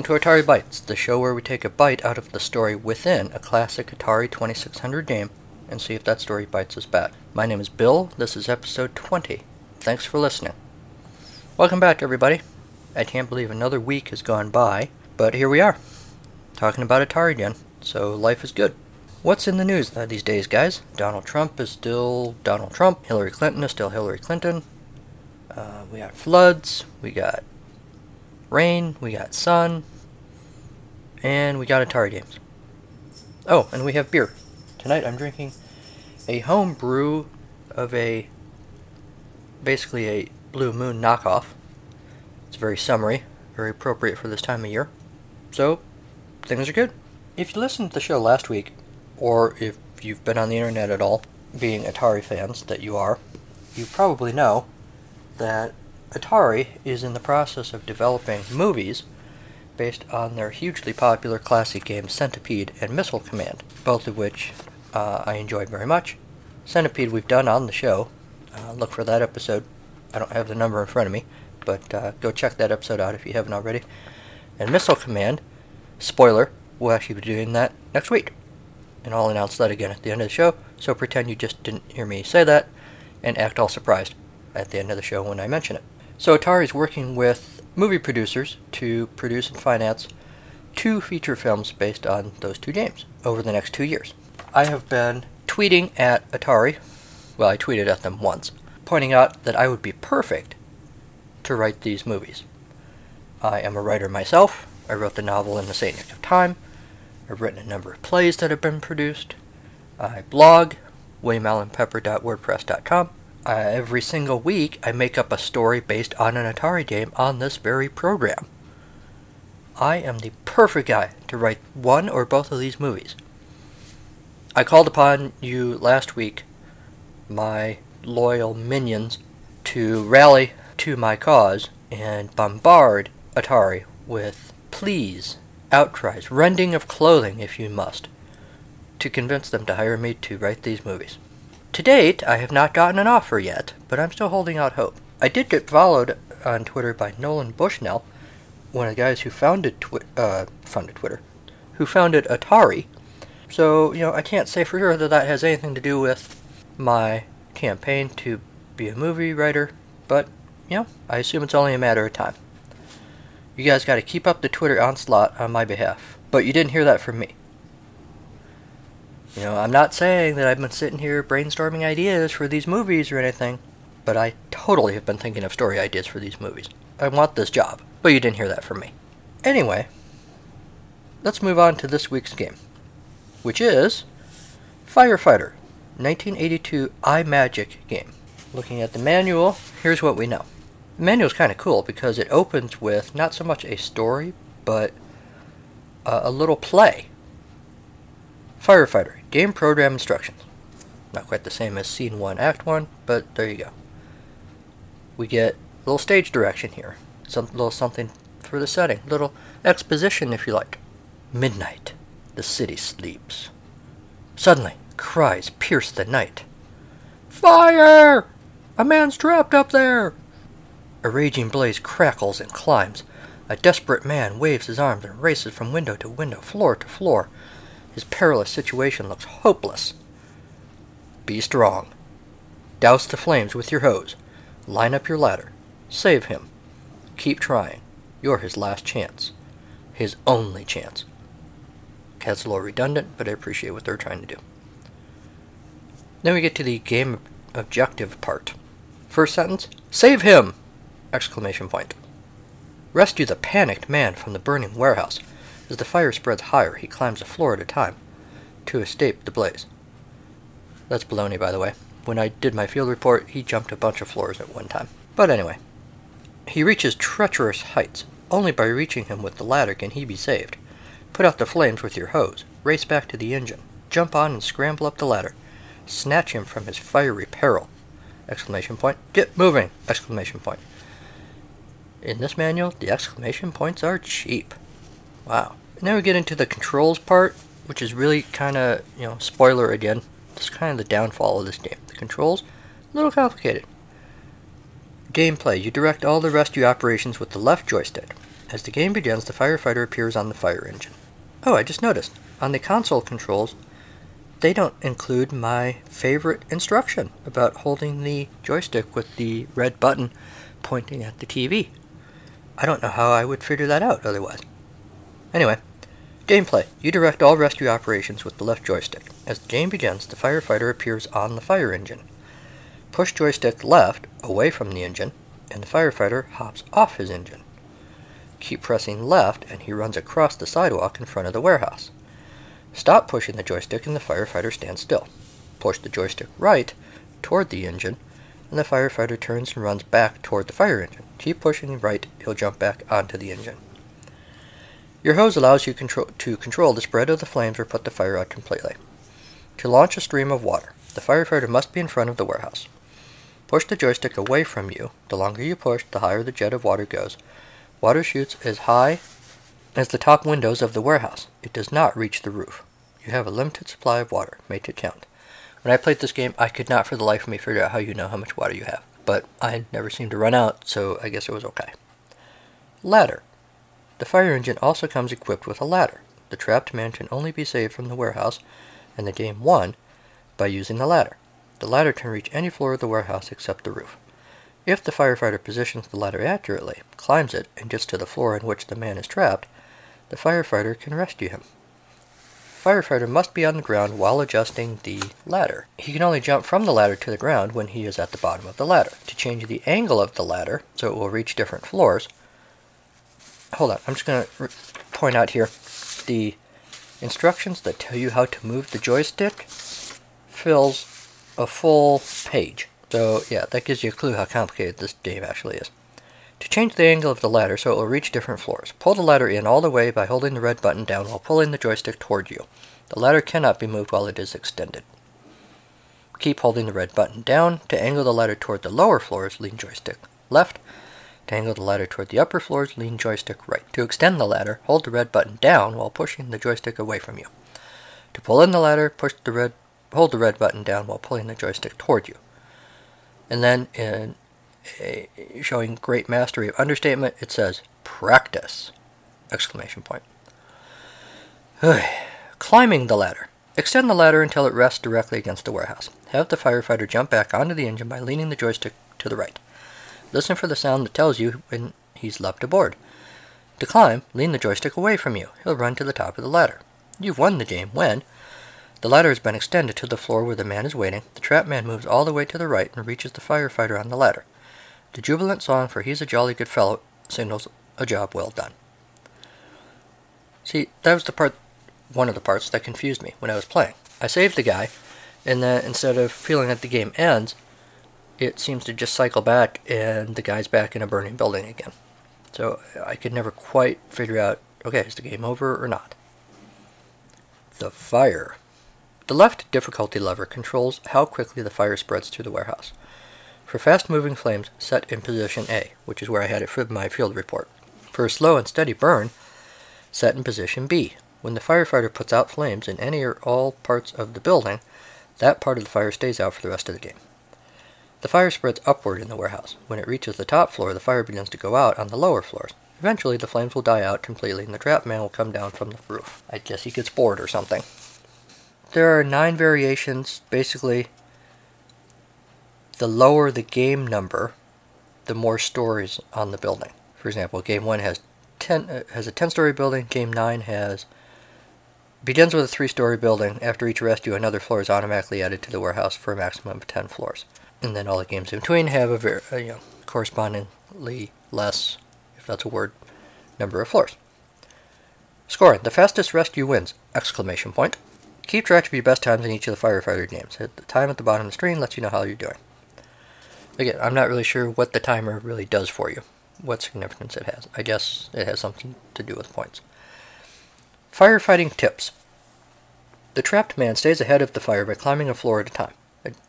welcome to Atari Bytes, the show where we take a bite out of the story within a classic Atari 2600 game and see if that story bites us back. My name is Bill, this is episode 20. Thanks for listening. Welcome back, everybody. I can't believe another week has gone by, but here we are, talking about Atari again, so life is good. What's in the news uh, these days, guys? Donald Trump is still Donald Trump, Hillary Clinton is still Hillary Clinton. Uh, we got floods, we got rain, we got sun, and we got Atari games. Oh, and we have beer. Tonight I'm drinking a home brew of a basically a Blue Moon knockoff. It's very summery, very appropriate for this time of year. So, things are good. If you listened to the show last week, or if you've been on the internet at all, being Atari fans that you are, you probably know that Atari is in the process of developing movies based on their hugely popular classic games Centipede and Missile Command, both of which uh, I enjoyed very much. Centipede we've done on the show. Uh, look for that episode. I don't have the number in front of me, but uh, go check that episode out if you haven't already. And Missile Command, spoiler, we'll actually be doing that next week. And I'll announce that again at the end of the show, so pretend you just didn't hear me say that and act all surprised at the end of the show when I mention it. So Atari is working with movie producers to produce and finance two feature films based on those two games over the next two years. I have been tweeting at Atari, well, I tweeted at them once, pointing out that I would be perfect to write these movies. I am a writer myself. I wrote the novel in the St. Nick of Time. I've written a number of plays that have been produced. I blog, williamallenpepper.wordpress.com. Uh, every single week, I make up a story based on an Atari game on this very program. I am the perfect guy to write one or both of these movies. I called upon you last week, my loyal minions, to rally to my cause and bombard Atari with pleas, outcries, rending of clothing if you must, to convince them to hire me to write these movies. To date, I have not gotten an offer yet, but I'm still holding out hope. I did get followed on Twitter by Nolan Bushnell, one of the guys who founded Twi- uh, founded Twitter, who founded Atari. So you know, I can't say for sure that that has anything to do with my campaign to be a movie writer, but you know, I assume it's only a matter of time. You guys got to keep up the Twitter onslaught on my behalf, but you didn't hear that from me. You know, I'm not saying that I've been sitting here brainstorming ideas for these movies or anything, but I totally have been thinking of story ideas for these movies. I want this job, but you didn't hear that from me. Anyway, let's move on to this week's game, which is Firefighter, 1982 Imagic game. Looking at the manual, here's what we know. The manual's kind of cool because it opens with not so much a story, but uh, a little play. Firefighter, game program instructions. Not quite the same as Scene 1, Act 1, but there you go. We get a little stage direction here. Some little something for the setting. Little exposition, if you like. Midnight. The city sleeps. Suddenly, cries pierce the night. Fire! A man's trapped up there! A raging blaze crackles and climbs. A desperate man waves his arms and races from window to window, floor to floor. His perilous situation looks hopeless. Be strong. Douse the flames with your hose. Line up your ladder. Save him. Keep trying. You're his last chance. His only chance. That's a little redundant, but I appreciate what they're trying to do. Then we get to the game objective part. First sentence, save him! Exclamation point. Rescue the panicked man from the burning warehouse. As the fire spreads higher, he climbs a floor at a time to escape the blaze. That's baloney, by the way. When I did my field report, he jumped a bunch of floors at one time. But anyway, he reaches treacherous heights. Only by reaching him with the ladder can he be saved. Put out the flames with your hose. Race back to the engine. Jump on and scramble up the ladder. Snatch him from his fiery peril. Exclamation point. Get moving! Exclamation point. In this manual, the exclamation points are cheap. Wow. And then we get into the controls part, which is really kind of, you know, spoiler again. It's kind of the downfall of this game. The controls, a little complicated. Gameplay. You direct all the rescue operations with the left joystick. As the game begins, the firefighter appears on the fire engine. Oh, I just noticed. On the console controls, they don't include my favorite instruction about holding the joystick with the red button pointing at the TV. I don't know how I would figure that out otherwise. Anyway, gameplay. You direct all rescue operations with the left joystick. As the game begins, the firefighter appears on the fire engine. Push joystick left away from the engine, and the firefighter hops off his engine. Keep pressing left, and he runs across the sidewalk in front of the warehouse. Stop pushing the joystick, and the firefighter stands still. Push the joystick right toward the engine, and the firefighter turns and runs back toward the fire engine. Keep pushing right, he'll jump back onto the engine. Your hose allows you control, to control the spread of the flames or put the fire out completely. To launch a stream of water, the firefighter must be in front of the warehouse. Push the joystick away from you. The longer you push, the higher the jet of water goes. Water shoots as high as the top windows of the warehouse. It does not reach the roof. You have a limited supply of water. Make it count. When I played this game, I could not for the life of me figure out how you know how much water you have. But I never seemed to run out, so I guess it was okay. Ladder. The fire engine also comes equipped with a ladder. The trapped man can only be saved from the warehouse, and the game won, by using the ladder. The ladder can reach any floor of the warehouse except the roof. If the firefighter positions the ladder accurately, climbs it, and gets to the floor in which the man is trapped, the firefighter can rescue him. Firefighter must be on the ground while adjusting the ladder. He can only jump from the ladder to the ground when he is at the bottom of the ladder. To change the angle of the ladder so it will reach different floors, hold on, I'm just going to point out here the instructions that tell you how to move the joystick fills a full page. So yeah, that gives you a clue how complicated this game actually is. To change the angle of the ladder so it will reach different floors, pull the ladder in all the way by holding the red button down while pulling the joystick toward you. The ladder cannot be moved while it is extended. Keep holding the red button down. To angle the ladder toward the lower floors, lean joystick left. To angle the ladder toward the upper floors, lean joystick right. To extend the ladder, hold the red button down while pushing the joystick away from you. To pull in the ladder, push the red hold the red button down while pulling the joystick toward you. And then in a, showing great mastery of understatement, it says practice! Exclamation point. Climbing the ladder. Extend the ladder until it rests directly against the warehouse. Have the firefighter jump back onto the engine by leaning the joystick to the right. Listen for the sound that tells you when he's leapt aboard. To climb, lean the joystick away from you. He'll run to the top of the ladder. You've won the game when, the ladder has been extended to the floor where the man is waiting. The trap man moves all the way to the right and reaches the firefighter on the ladder. The jubilant song for He's a Jolly Good Fellow signals a job well done. See, that was the part, one of the parts that confused me when I was playing. I saved the guy, and then instead of feeling that the game ends, it seems to just cycle back and the guy's back in a burning building again. So I could never quite figure out okay, is the game over or not? The fire. The left difficulty lever controls how quickly the fire spreads through the warehouse. For fast-moving flames, set in position A, which is where I had it for my field report. For a slow and steady burn, set in position B. When the firefighter puts out flames in any or all parts of the building, that part of the fire stays out for the rest of the game. The fire spreads upward in the warehouse. When it reaches the top floor, the fire begins to go out on the lower floors. Eventually, the flames will die out completely and the trap man will come down from the roof. I guess he gets bored or something there are nine variations. Basically, the lower the game number, the more stories on the building. For example, game one has ten uh, has a ten-story building. Game nine has begins with a three-story building. After each rescue, another floor is automatically added to the warehouse for a maximum of ten floors. And then all the games in between have a very, uh, you know, correspondingly less, if that's a word, number of floors. Scoring: the fastest rescue wins! Exclamation point. Keep track of your best times in each of the firefighter games. The time at the bottom of the screen lets you know how you're doing. Again, I'm not really sure what the timer really does for you, what significance it has. I guess it has something to do with points. Firefighting tips. The trapped man stays ahead of the fire by climbing a floor at a time.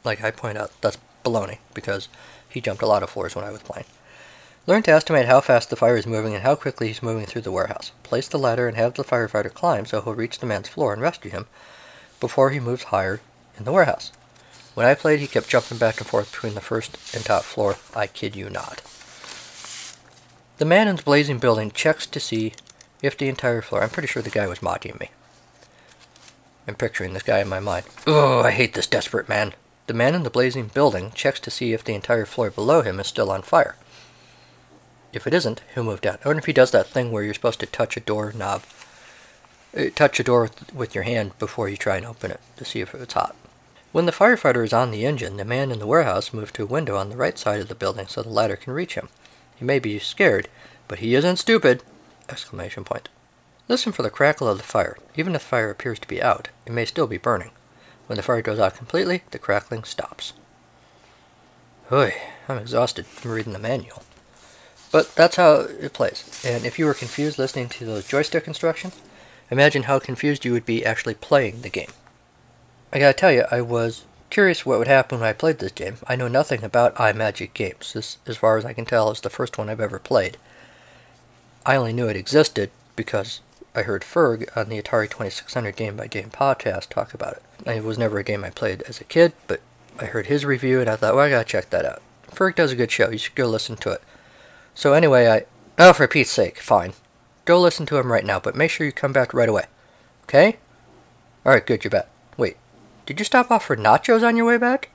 Like I point out, that's baloney, because he jumped a lot of floors when I was playing. Learn to estimate how fast the fire is moving and how quickly he's moving through the warehouse. Place the ladder and have the firefighter climb so he'll reach the man's floor and rescue him, before he moves higher in the warehouse. When I played, he kept jumping back and forth between the first and top floor. I kid you not. The man in the blazing building checks to see if the entire floor. I'm pretty sure the guy was mocking me. I'm picturing this guy in my mind. Oh, I hate this desperate man. The man in the blazing building checks to see if the entire floor below him is still on fire. If it isn't, he'll move down. Wonder if he does that thing where you're supposed to touch a door knob, uh, touch a door with, with your hand before you try and open it to see if it's hot. When the firefighter is on the engine, the man in the warehouse moves to a window on the right side of the building so the ladder can reach him. He may be scared, but he isn't stupid! Exclamation point. Listen for the crackle of the fire. Even if the fire appears to be out, it may still be burning. When the fire goes out completely, the crackling stops. Oy, I'm exhausted from reading the manual. But that's how it plays. And if you were confused listening to those joystick instructions, imagine how confused you would be actually playing the game. I gotta tell you, I was curious what would happen when I played this game. I know nothing about Imagic games. This, as far as I can tell, is the first one I've ever played. I only knew it existed because I heard Ferg on the Atari 2600 Game by Game podcast talk about it. It was never a game I played as a kid, but I heard his review and I thought, well, I gotta check that out. Ferg does a good show. You should go listen to it. So anyway, I oh for Pete's sake, fine. Go listen to him right now, but make sure you come back right away. Okay? Alright, good, you're back. Wait, did you stop off for nachos on your way back?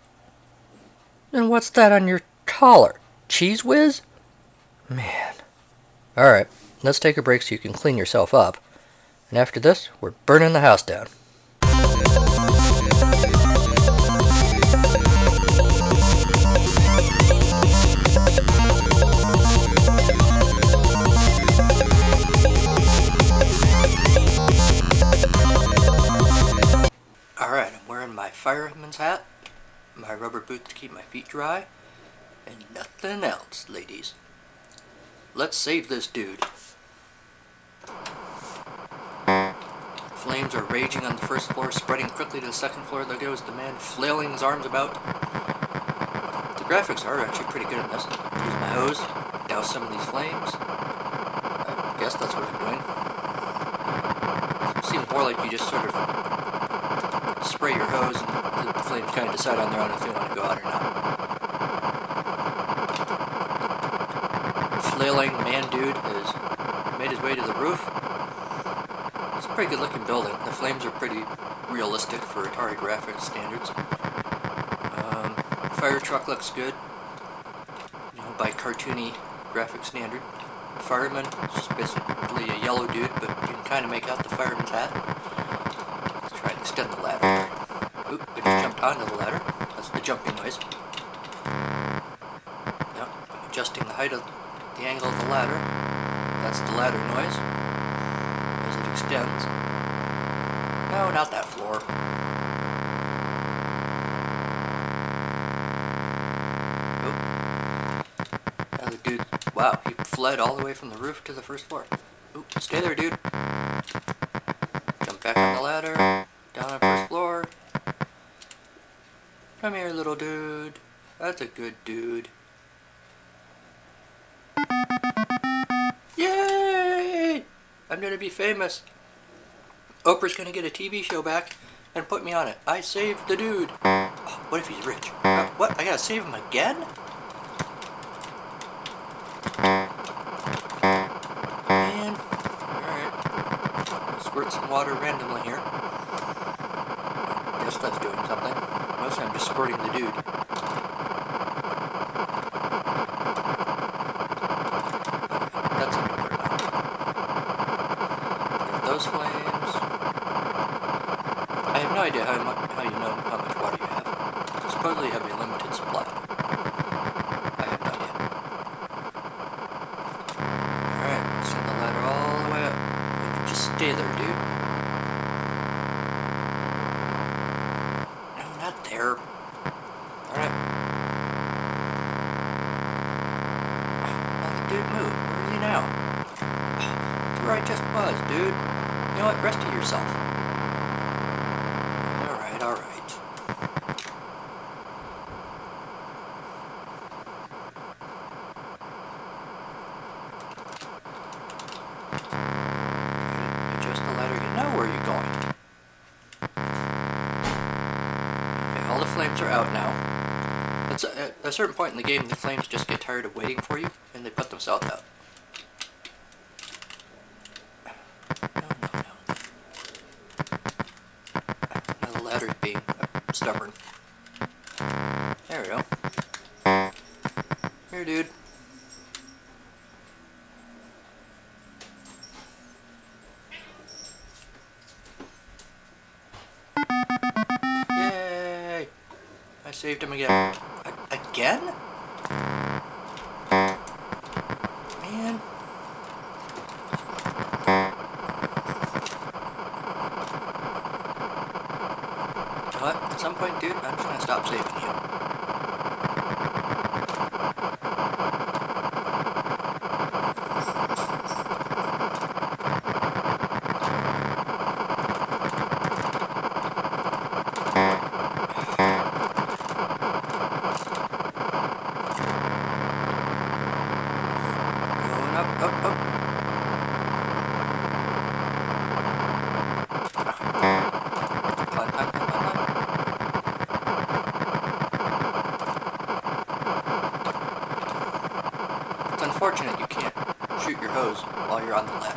And what's that on your collar? Cheese whiz? Man. Alright, let's take a break so you can clean yourself up. And after this, we're burning the house down. Boots to keep my feet dry, and nothing else, ladies. Let's save this dude. Flames are raging on the first floor, spreading quickly to the second floor. There goes the man flailing his arms about. The graphics are actually pretty good in this. Use my hose, douse some of these flames. I guess that's what I'm doing. Seems more like you just sort of spray your hose and the flames kind of decide on their own if they want to go out or not. Flailing man dude has made his way to the roof. It's a pretty good looking building. The flames are pretty realistic for Atari graphics standards. Um, fire truck looks good, you know, by cartoony graphic standard. Fireman just basically a yellow dude, but you can kind of make out the fireman's hat. Let's try and extend the ladder. Ah, onto the ladder. That's the jumping noise. Yep, adjusting the height of the angle of the ladder. That's the ladder noise as it extends. No, not that floor. Oop. Now the dude, wow, he fled all the way from the roof to the first floor. Oop, stay there, dude. That's a good dude. Yay! I'm gonna be famous. Oprah's gonna get a TV show back and put me on it. I saved the dude. Oh, what if he's rich? Uh, what? I gotta save him again? Man. Alright. Squirt some water randomly here. I guess that's doing something. Mostly I'm just squirting the dude. That's under water now. Got those flames. I have no idea how, mu- how you know how much water you have. Supposedly you have a limited supply. I have no idea. Alright, send the ladder all the way up. There, dude. No, not there. Alright. Let the dude move. Where are you now? Where I just was, dude. You know what? Rest of yourself. At a certain point in the game, the flames just get tired of waiting for you, and they put themselves out. No, no, no. My ladder's being uh, stubborn. There we go. Here, dude. Yay! I saved him again. You're on the ladder.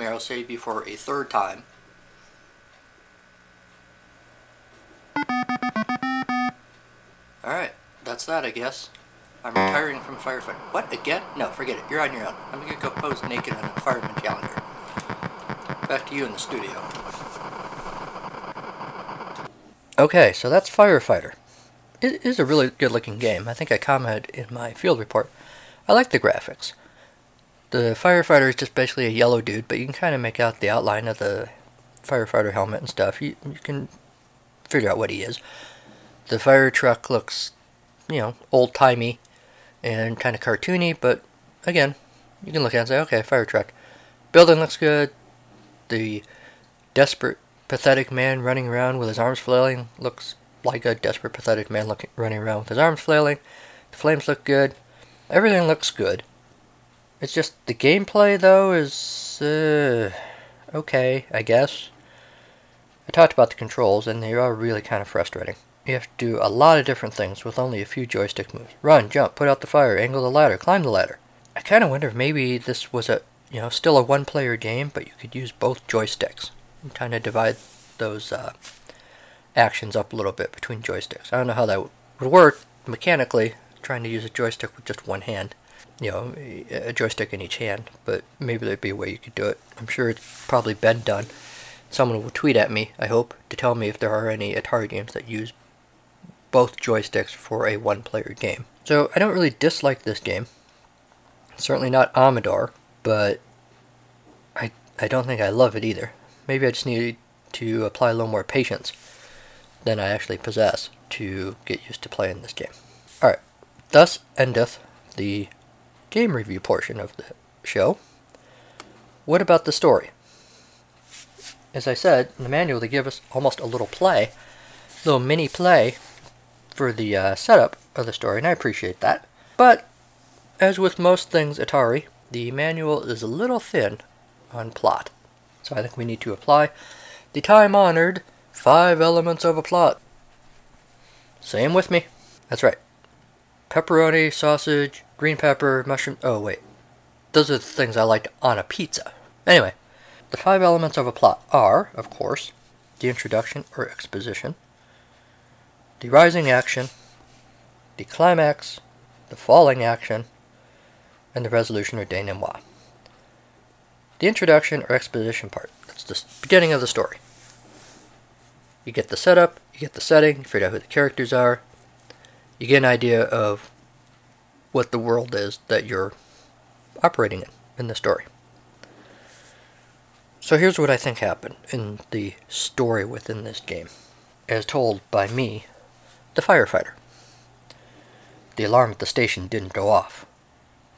Here, I'll save you for a third time. Alright, that's that, I guess. I'm retiring from firefighting. What, again? No, forget it. You're on your own. I'm gonna go pose naked on a fireman calendar. Back to you in the studio. Okay, so that's Firefighter. It is a really good looking game. I think I commented in my field report. I like the graphics. The firefighter is just basically a yellow dude, but you can kind of make out the outline of the firefighter helmet and stuff. You, you can figure out what he is. The fire truck looks, you know, old timey and kind of cartoony, but again, you can look at it and say, okay, fire truck. Building looks good. The desperate, pathetic man running around with his arms flailing looks like a desperate, pathetic man looking, running around with his arms flailing. The flames look good. Everything looks good. It's just the gameplay, though, is uh, okay, I guess. I talked about the controls, and they are really kind of frustrating. You have to do a lot of different things with only a few joystick moves. Run, jump, put out the fire, angle the ladder, climb the ladder. I kind of wonder if maybe this was a, you know, still a one-player game, but you could use both joysticks and kind of divide those uh, actions up a little bit between joysticks. I don't know how that would work mechanically, trying to use a joystick with just one hand. You know, a joystick in each hand, but maybe there'd be a way you could do it. I'm sure it's probably been done. Someone will tweet at me, I hope, to tell me if there are any Atari games that use both joysticks for a one player game. So I don't really dislike this game. Certainly not Amador, but I I don't think I love it either. Maybe I just need to apply a little more patience than I actually possess to get used to playing this game. Alright, thus endeth the game review portion of the show. What about the story? As I said, in the manual they give us almost a little play, little mini play for the uh, setup of the story, and I appreciate that. But, as with most things Atari, the manual is a little thin on plot. So I think we need to apply the time honored five elements of a plot. Same with me. That's right. Pepperoni, sausage, green pepper, mushroom. Oh, wait. Those are the things I like on a pizza. Anyway, the five elements of a plot are, of course, the introduction or exposition, the rising action, the climax, the falling action, and the resolution or denouement. The introduction or exposition part, that's the beginning of the story. You get the setup, you get the setting, you figure out who the characters are, you get an idea of what the world is that you're operating in in the story. So here's what I think happened in the story within this game, as told by me, the firefighter. The alarm at the station didn't go off.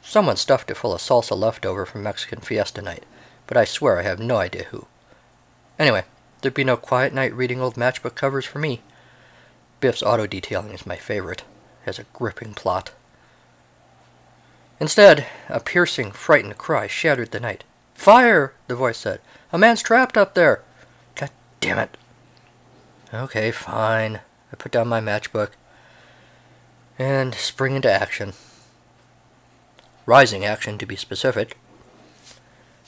Someone stuffed it full of salsa leftover from Mexican fiesta night, but I swear I have no idea who. Anyway, there'd be no quiet night reading old matchbook covers for me. Biff's auto detailing is my favorite. Has a gripping plot. Instead, a piercing, frightened cry shattered the night. Fire! the voice said. A man's trapped up there. God damn it. Okay, fine. I put down my matchbook and spring into action. Rising action, to be specific.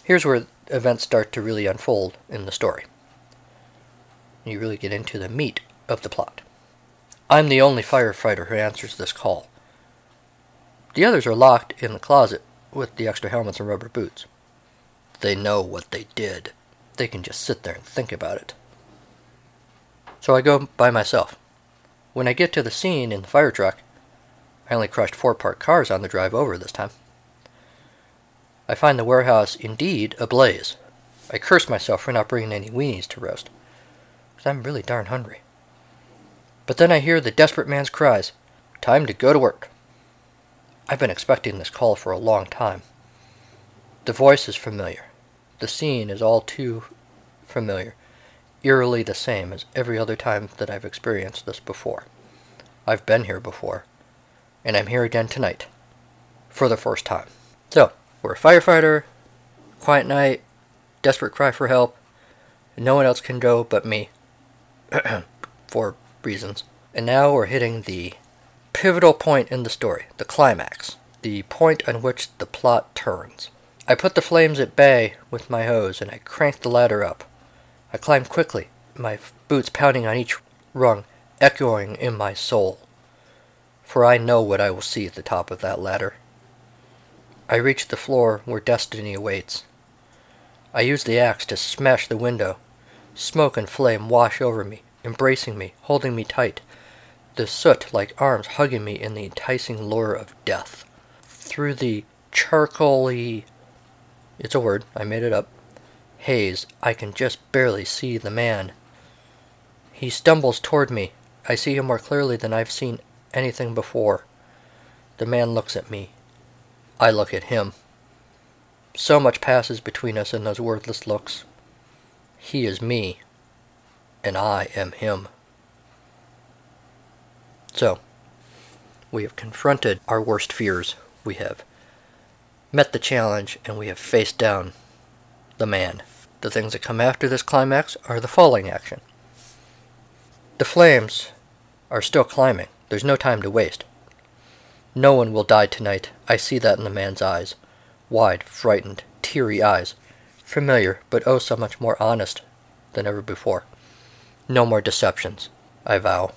Here's where events start to really unfold in the story. You really get into the meat of the plot. I'm the only firefighter who answers this call. The others are locked in the closet with the extra helmets and rubber boots. They know what they did. They can just sit there and think about it. So I go by myself. When I get to the scene in the fire truck, I only crushed four parked cars on the drive over this time. I find the warehouse indeed ablaze. I curse myself for not bringing any weenies to roast, because I'm really darn hungry. But then I hear the desperate man's cries Time to go to work. I've been expecting this call for a long time. The voice is familiar. The scene is all too familiar, eerily the same as every other time that I've experienced this before. I've been here before, and I'm here again tonight, for the first time. So, we're a firefighter, quiet night, desperate cry for help, no one else can go but me, for reasons. And now we're hitting the pivotal point in the story, the climax, the point on which the plot turns. I put the flames at bay with my hose and I cranked the ladder up. I climbed quickly, my boots pounding on each rung, echoing in my soul. For I know what I will see at the top of that ladder. I reach the floor where destiny awaits. I use the axe to smash the window. Smoke and flame wash over me, embracing me, holding me tight. The soot like arms hugging me in the enticing lure of death. Through the charcoaly it's a word, I made it up. Haze, I can just barely see the man. He stumbles toward me. I see him more clearly than I've seen anything before. The man looks at me. I look at him. So much passes between us in those wordless looks. He is me, and I am him. So, we have confronted our worst fears. We have met the challenge, and we have faced down the man. The things that come after this climax are the falling action. The flames are still climbing. There's no time to waste. No one will die tonight. I see that in the man's eyes. Wide, frightened, teary eyes. Familiar, but oh so much more honest than ever before. No more deceptions, I vow.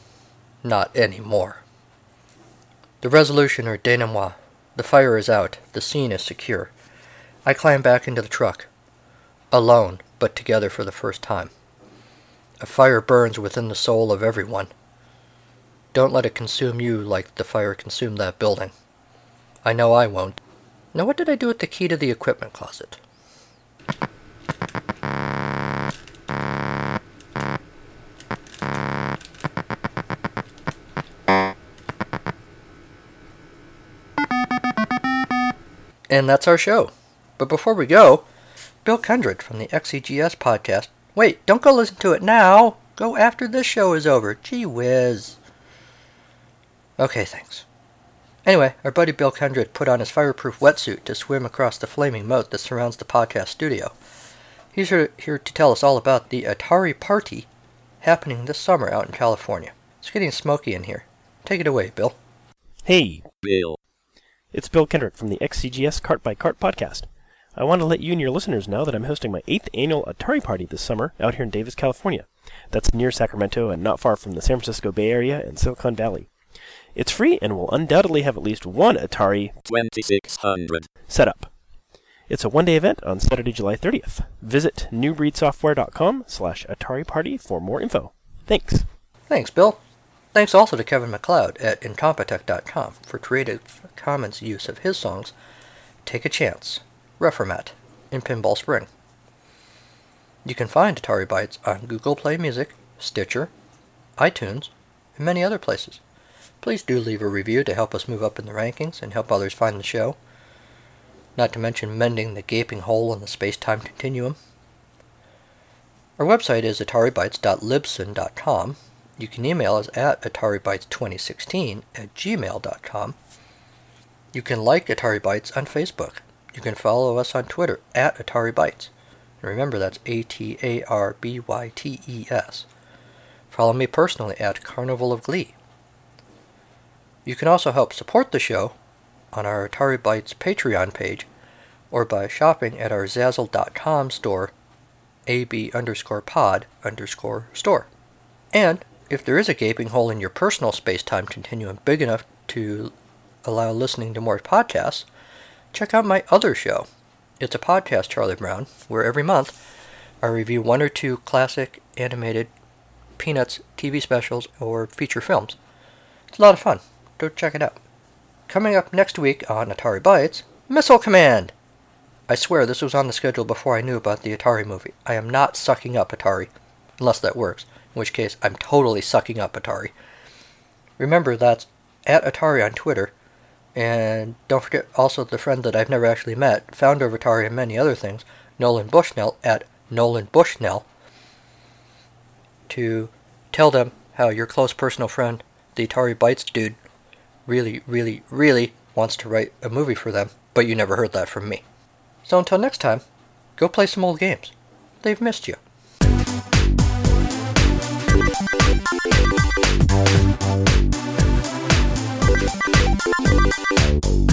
Not any more. The resolution or denouement the fire is out. The scene is secure. I climb back into the truck. Alone, but together for the first time. A fire burns within the soul of everyone. Don't let it consume you like the fire consumed that building. I know I won't. Now, what did I do with the key to the equipment closet? And that's our show. But before we go, Bill Kendrick from the XEGS podcast. Wait, don't go listen to it now. Go after this show is over. Gee whiz. Okay, thanks. Anyway, our buddy Bill Kendrick put on his fireproof wetsuit to swim across the flaming moat that surrounds the podcast studio. He's here, here to tell us all about the Atari Party happening this summer out in California. It's getting smoky in here. Take it away, Bill. Hey, Bill. It's Bill Kendrick from the XEGS Cart by Cart podcast. I want to let you and your listeners know that I'm hosting my eighth annual Atari party this summer out here in Davis, California. That's near Sacramento and not far from the San Francisco Bay Area and Silicon Valley. It's free and will undoubtedly have at least one Atari 2600 set up. It's a one-day event on Saturday, July 30th. Visit newbreedsoftware.com slash Atari Party for more info. Thanks. Thanks, Bill. Thanks also to Kevin MacLeod at Incompetech.com for Creative Commons use of his songs Take a Chance, Reformat, and Pinball Spring. You can find Atari Bytes on Google Play Music, Stitcher, iTunes, and many other places. Please do leave a review to help us move up in the rankings and help others find the show. Not to mention mending the gaping hole in the space time continuum. Our website is ataribytes.libsyn.com. You can email us at ataribytes2016 at gmail.com. You can like Atari Bytes on Facebook. You can follow us on Twitter at Atari Bytes. And remember, that's A T A R B Y T E S. Follow me personally at Carnival of Glee. You can also help support the show on our Atari Bytes Patreon page or by shopping at our Zazzle.com store, ab underscore pod underscore store. And if there is a gaping hole in your personal space-time continuum big enough to allow listening to more podcasts, check out my other show. It's a podcast, Charlie Brown, where every month I review one or two classic animated Peanuts TV specials or feature films. It's a lot of fun. Go check it out. Coming up next week on Atari Bytes, Missile Command! I swear this was on the schedule before I knew about the Atari movie. I am not sucking up Atari, unless that works, in which case I'm totally sucking up Atari. Remember, that's at Atari on Twitter, and don't forget also the friend that I've never actually met, founder of Atari and many other things, Nolan Bushnell at Nolan Bushnell, to tell them how your close personal friend, the Atari Bytes dude, really, really, really wants to write a movie for them, but you never heard that from me. So until next time, go play some old games. They've missed you. Thank